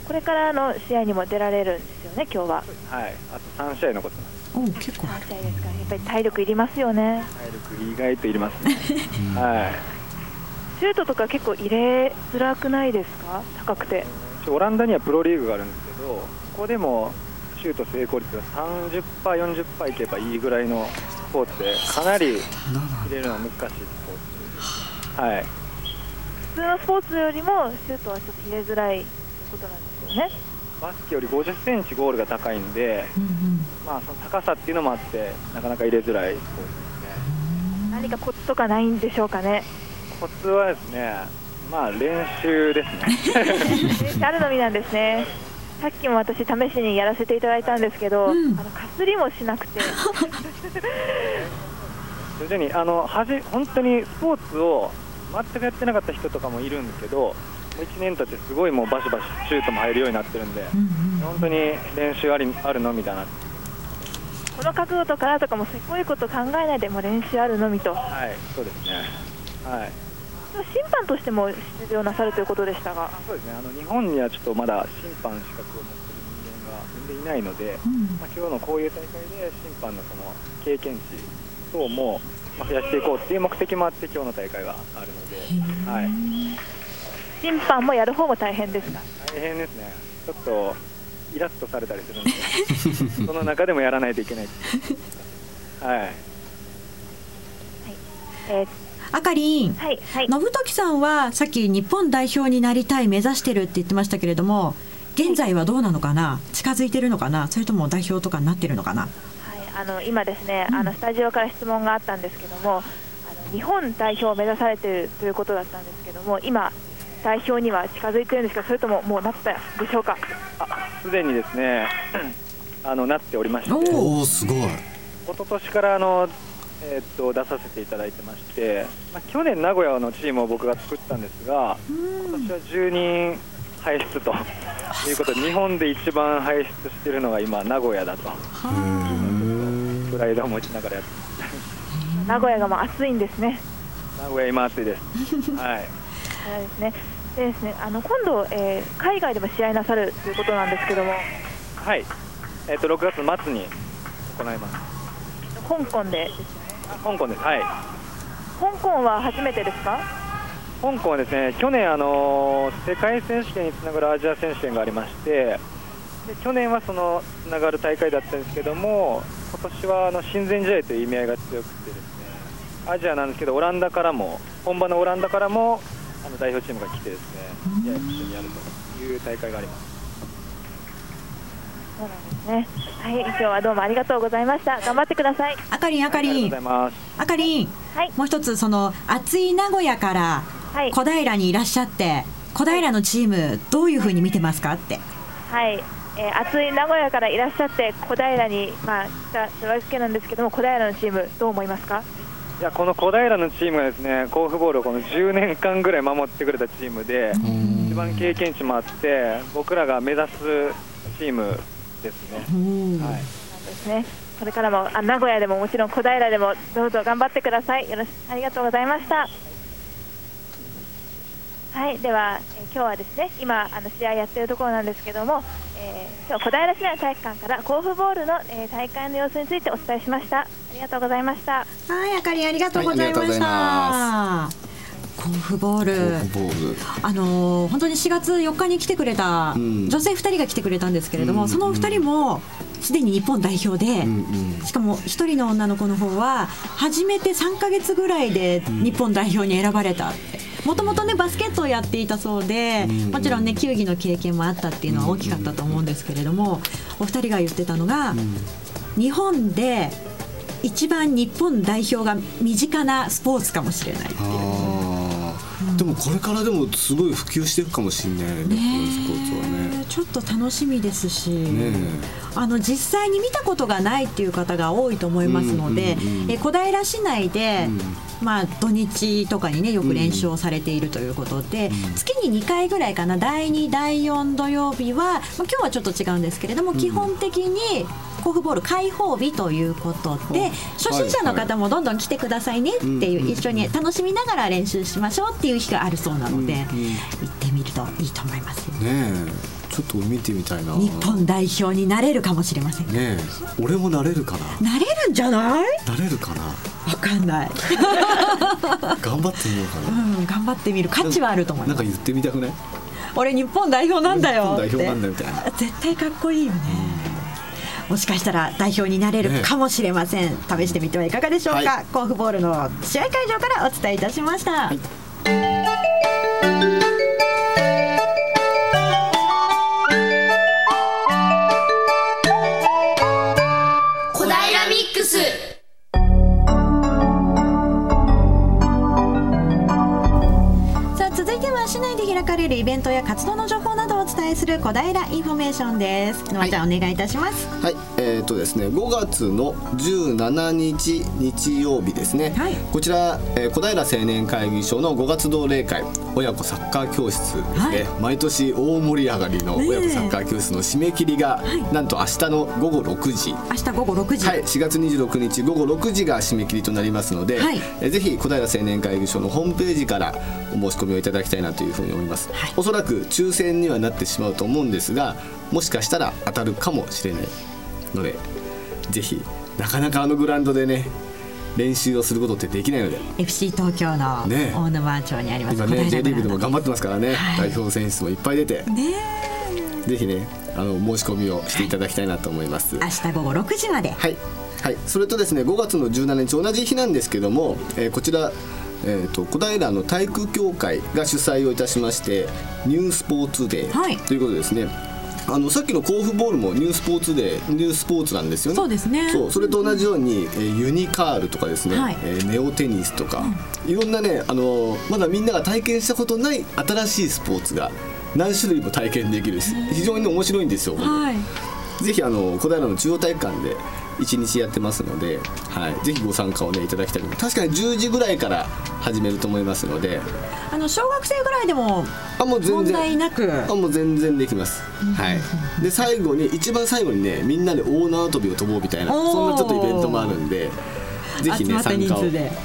これからの試合にも出られるんですよね、今日は。はいあと3試合残ってますおー結構何試合ですか。やっぱり体力いりますよね。体力意外といりますねはいシュートとか結構入れづらくないですか？高くて。オランダにはプロリーグがあるんですけどここでもシュート成功率が30%、40%いけばいいぐらいのスポーツでかなり入れるのは難しいですはい普通のスポーツよりもシュートはちょっと入れづらい。ことなんですよね。バスケより50センチゴールが高いんで、まあ、その高さっていうのもあって、なかなか入れづらいスポーツですね。何かコツとかないんでしょうかね。コツはですね、まあ、練習ですね。練習あるのみなんですね。さっきも私試しにやらせていただいたんですけど、あのかすりもしなくて、徐々にあのはじ本当にスポーツを全くやってなかった人とかもいるんですけど、もう1年経ってすごいもうバシバシシュートも入るようになってるんで、本当に練習ありあるのみだな。この角度とかとかもすごいこと考えないでもう練習あるのみと。はい、そうですね。はい。審判としても出場なさるということでしたが、そうですね。あの日本にはちょっとまだ審判資格を持ってる人間が全然いないので、まあ今日のこういう大会で審判のその経験値等もまあ増やしていこうっていう目的もあって今日の大会があるので、はい。審判もやる方も大変ですか？大変ですね。ちょっとイラッとされたりするんで、その中でもやらないといけない。はい。えーあかりん、はいはい、信時さんはさっき日本代表になりたい目指してるって言ってましたけれども現在はどうなのかな？近づいてるのかな？それとも代表とかになってるのかな？はい、あの今ですね、あのスタジオから質問があったんですけども、あの日本代表を目指されているということだったんですけども、今、代表には近づいてるんですか、それとももうなったでしょうか？すでにですね、あのなっておりまして、おおすごい。一昨年からあの、えーっと出させていただいてまして、まあ、去年、名古屋のチームを僕が作ったんですが、今年は10人輩出ということで、日本で一番輩出しているのが今、名古屋だと、プライドを持ちながらやってます。名古屋がもう暑いんですね。名古屋、今暑いです。はいそうですね。でですね、あの今度、えー海外でも試合なさるということなんですけども、はい、えーっと6月末に行います。香港でですね、香港です、はい。香港は初めてですか？香港はですね去年、あの世界選手権につながるアジア選手権がありましてで去年はそのつながる大会だったんですけども今年はあの親善試合という意味合いが強くてですねアジアなんですけどオランダからも本場のオランダからもあの代表チームが来てですね試合を一緒にやるという大会があります。そうなんですね。はい、今日はどうもありがとうございました。頑張ってください。あかりんあかりんます。あかりん、もう一つその暑い名古屋から小平にいらっしゃって、小平のチームどういうふうに見てますかって。はい、えー、暑い名古屋からいらっしゃって小平にまあ来たわけなんですけども小平のチームどう思いますか？いやこの小平のチームがですね甲府ボールをこの10年間ぐらい守ってくれたチームで一番経験値もあって僕らが目指すチームですね。はいですね。これからもあ名古屋でももちろん小平でもどうぞ頑張ってください。よろしありがとうございました。はい、では、えー今日はですね今あの試合やってるところなんですけども、えー今日小平市内体育館から甲府ボールの、えー大会の様子についてお伝えしました。ありがとうございました。はい、あかりんありがとうございました。甲府ボール。ボール。あのー本当に4月4日に来てくれた女性2人が来てくれたんですけれども、その2人もすでに日本代表で、しかも1人の女の子の方は初めて3か月ぐらいで日本代表に選ばれたって。もともとねバスケットをやっていたそうで、もちろんね球技の経験もあったっていうのは大きかったと思うんですけれども、お二人が言ってたのが、日本で一番日本代表が身近なスポーツかもしれないっていう。でもこれからでもすごい普及していくかもしれないねスポーツはね。ちょっと楽しみですし、ねあの実際に見たことがないっていう方が多いと思いますので、え小平市内で、まあ、土日とかにねよく練習をされているということで、月に2回ぐらいかな第2第4土曜日は、まあ、今日はちょっと違うんですけれども、基本的に甲府ボール開放日ということで初心者の方もどんどん来てくださいねっていう、一緒に楽しみながら練習しましょうっていう日があるそうなので、行ってみるといいと思いますよ。ねえちょっと見てみたいな。日本代表になれるかもしれません。ねえ俺もなれるかな。なれるんじゃない？なれるかな。わかんない。頑張ってみようかな。うん、頑張ってみる価値はあると思います。なんか言ってみたくない？俺日本代表なんだよ日本代表なんだよみたいな。絶対かっこいいよね。もしかしたら代表になれるかもしれません、ね、試してみてはいかがでしょうか、はい、甲府ボールの試合会場からお伝えいたしました、はい。続いては市内で開かれるイベントや活動の情報お伝えする小平インフォメーションです。のまちゃん、お願いいたします。はい、えーとですね、5月の17日日曜日ですね、はい。こちら、えー小平青年会議所の5月同例会親子サッカー教室ですね、はい。毎年大盛り上がりの親子サッカー教室の締め切りが、なんと明日の午後6時。明日午後6時、はい、4月26日午後6時が締め切りとなりますので、はい。えーぜひ小平青年会議所のホームページからお申し込みをいただきたいなというふうに思います、はい。おそらく抽選にはなってしまうと思うんですがもしかしたら当たるかもしれないのでぜひなかなかあのグラウンドでね練習をすることってできないので。FC 東京のね。大沼町にあります。今ね小平 J リーグでも頑張ってますからね、はい。代表選手もいっぱい出て。ドね。ぜひねあの申し込みをしていただきたいなと思います、明日午後6時まで。はい、はい、それとですね5月の17日同じ日なんですけども、えーこちら、えー、と小平の体育協会が主催をいたしましてニュースポーツデー、はい。ということでですねあのさっきの甲府ボールもニュースポーツデーニュースポーツなんですよね。そうですね。そうそれと同じように、えーユニカールとかですね、はい。えーネオテニスとか、いろんなねあのーまだみんなが体験したことない新しいスポーツが何種類も体験できるし非常に面白いんですよ、はい。ぜひあの小平の中央体育館で一日やってますので、はい、ぜひご参加をねいただきたい。確かに10時ぐらいから始めると思いますので。あの小学生ぐらいでも問然。題なく。あもう全然できます、はい。で最後に一番最後にねみんなで大縄跳びを飛ぼうみたいなそんなちょっとイベントもあるんでぜひね参加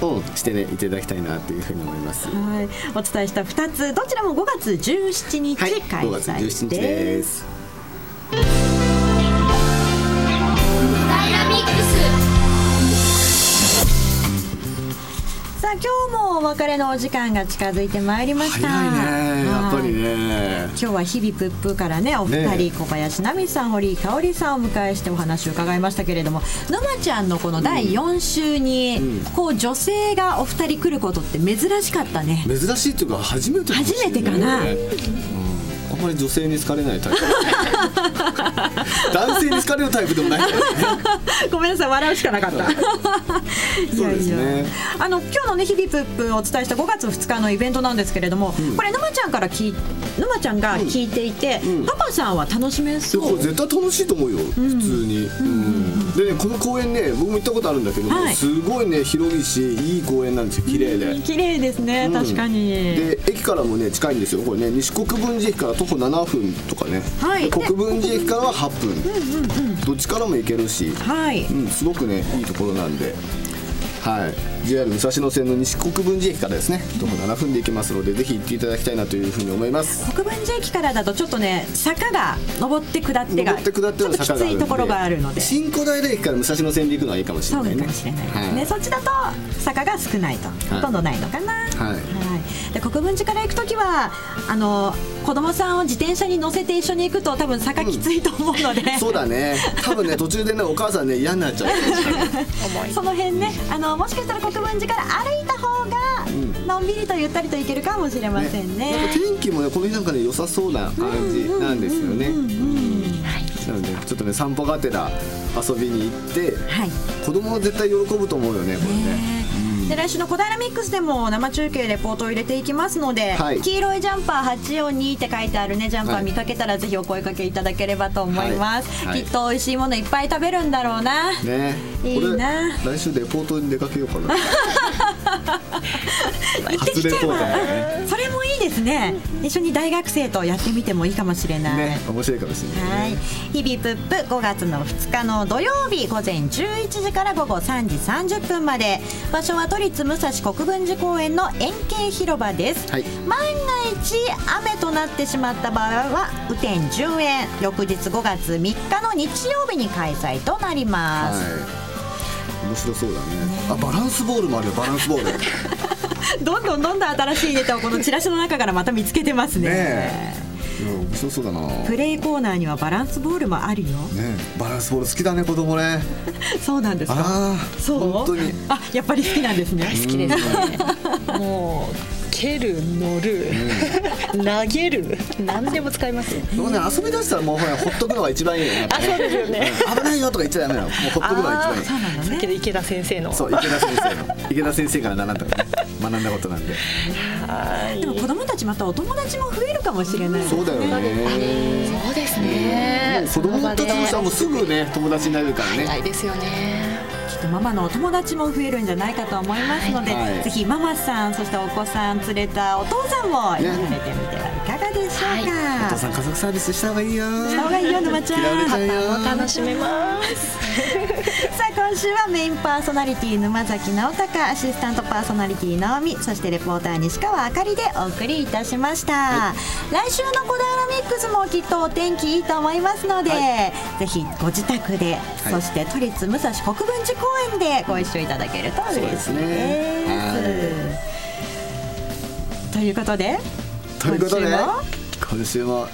を、してねいただきたいなというふうに思います。はい、お伝えした2つ。どちらも5月17日はい。開5月催17日で。です今日もお別れのお時間が近づいてまいりました。早いねやっぱりはいね。今日は日々プップからねお二人、ね小林奈美さん堀井香織さんをお迎えしてお話を伺いましたけれども沼ちゃんのこの第4週に、うん。こう女性がお二人来ることって珍しかったね。珍しいっていうか初めてかもしれない初めてかな。うんあんまり女性に好かれないタイプ。男性に好かれるタイプでもない。ねごめんなさい笑うしかなかった。い。そうですね。あの今日のね日々プップをお伝えした5月2日のイベントなんですけれども、これ沼ちゃんから聞い沼ちゃんが聞いていて、うん。パパさんは楽しめいやそう。絶対楽しいと思うよ、普通に、うんでねこの公園ね僕も行ったことあるんだけども、はい。すごいね広いしいい公園なんですよ。綺麗で、綺麗ですね、うん。確かに。で駅からもね近いんですよこれね。西国分寺駅から徒歩7分とかね、はい。で国分寺駅からは8分、どっちからも行けるし、はい。うん、すごくねいいところなんで、はい、JR 武蔵野線の西国分寺駅からですね徒歩7分で行けますのでぜひ行っていただきたいなというふうに思います。国分寺駅からだとちょっとね坂が登って下ってが登って下ってのちょっときついところがあるので。新小平駅から武蔵野線で行くのはいいかもしれそうないね。かもしれないですね、はい。そっちだと坂が少ないと、い。ほとんどないのかな、はいで国分寺から行く時はあの子供さんを自転車に乗せて一緒に行くと多分坂きついと思うので、そうだね。多分ね 途中でねお母さんね嫌になっちゃうその辺ねあのもしかしたら国分寺から歩いた方がのんびりとゆったりと行けるかもしれませんね。なんか天気もねこの日なんかね良さそうな感じなんですよね。なのでちょっとね散歩がてら遊びに行ってはい。子供は絶対喜ぶと思うよねこれねで来週の小平ミックスでも生中継レポートを入れていきますので、はい。黄色いジャンパー842って書いてあるねジャンパはいー見かけたらぜひお声かけいただければと思います、はい。はい。きっと美味しいものいっぱい食べるんだろうな、ねいいな。これ来週レポートに出かけようかな。初レポートだね。それもいいですね。一緒に大学生とやってみてもいいかもしれない、ね面白いかもしれないね。はい、日々プップ5月の2日の土曜日午前11時から午後3時30分まで。場所は都立武蔵国分寺公園の円形広場です、はい。万が一雨となってしまった場合は雨天順延。翌日5月3日の日曜日に開催となります、はい面白そうだね。あバランスボールもあるよ。バランスボール。ね どんどんどんどん新しいネタをこのチラシの中からまた見つけてますね。え。いや面白そうだな。ねプレイコーナーにはバランスボールもあるよ。バランスボール好きだね子供ね。そうなんですか？ああそう？本当に。あやっぱり好きなんですね。好きですね。もう蹴る乗る、投げる何でも使いますよ。僕ね遊び出したらもうほらほっとくのが一番いいよね。あそうですよね。うん。危ないよとか言っちゃダメなの。もうほっとくのが一番いい。そうなのね。さっきの池田先生の。そう池田先生の。池田先生から習った学んだことなんで。はい。でも子供たちまたお友達も増えるかもしれないね。そうだよね。そうですね。もう子供たちもうすぐね友達になれるからね。たいですよねきっとママのお友達も増えるんじゃないかと思いますので、はい。ぜひママさんそしてお子さん連れたお父さんもやってみてはいかがでしょうか、お父さん家族サービスした方がいいよ。した方がいいよ沼ちゃん。嫌われちゃうよ。楽しめます。さあ今週はメインパーソナリティ沼崎直隆アシスタントパーソナリティ直美そしてレポーター西川あかりでお送りいたしました、来週の小平ミックスもきっとお天気いいと思いますので、ぜひご自宅で、そして都立武蔵国分寺公園でご一緒いただけると嬉しいですね。ということでということで今週も。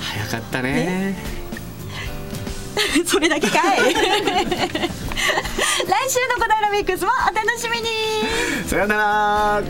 早かったね。それだけかい。来週の小平ミックスもお楽しみに。さよなら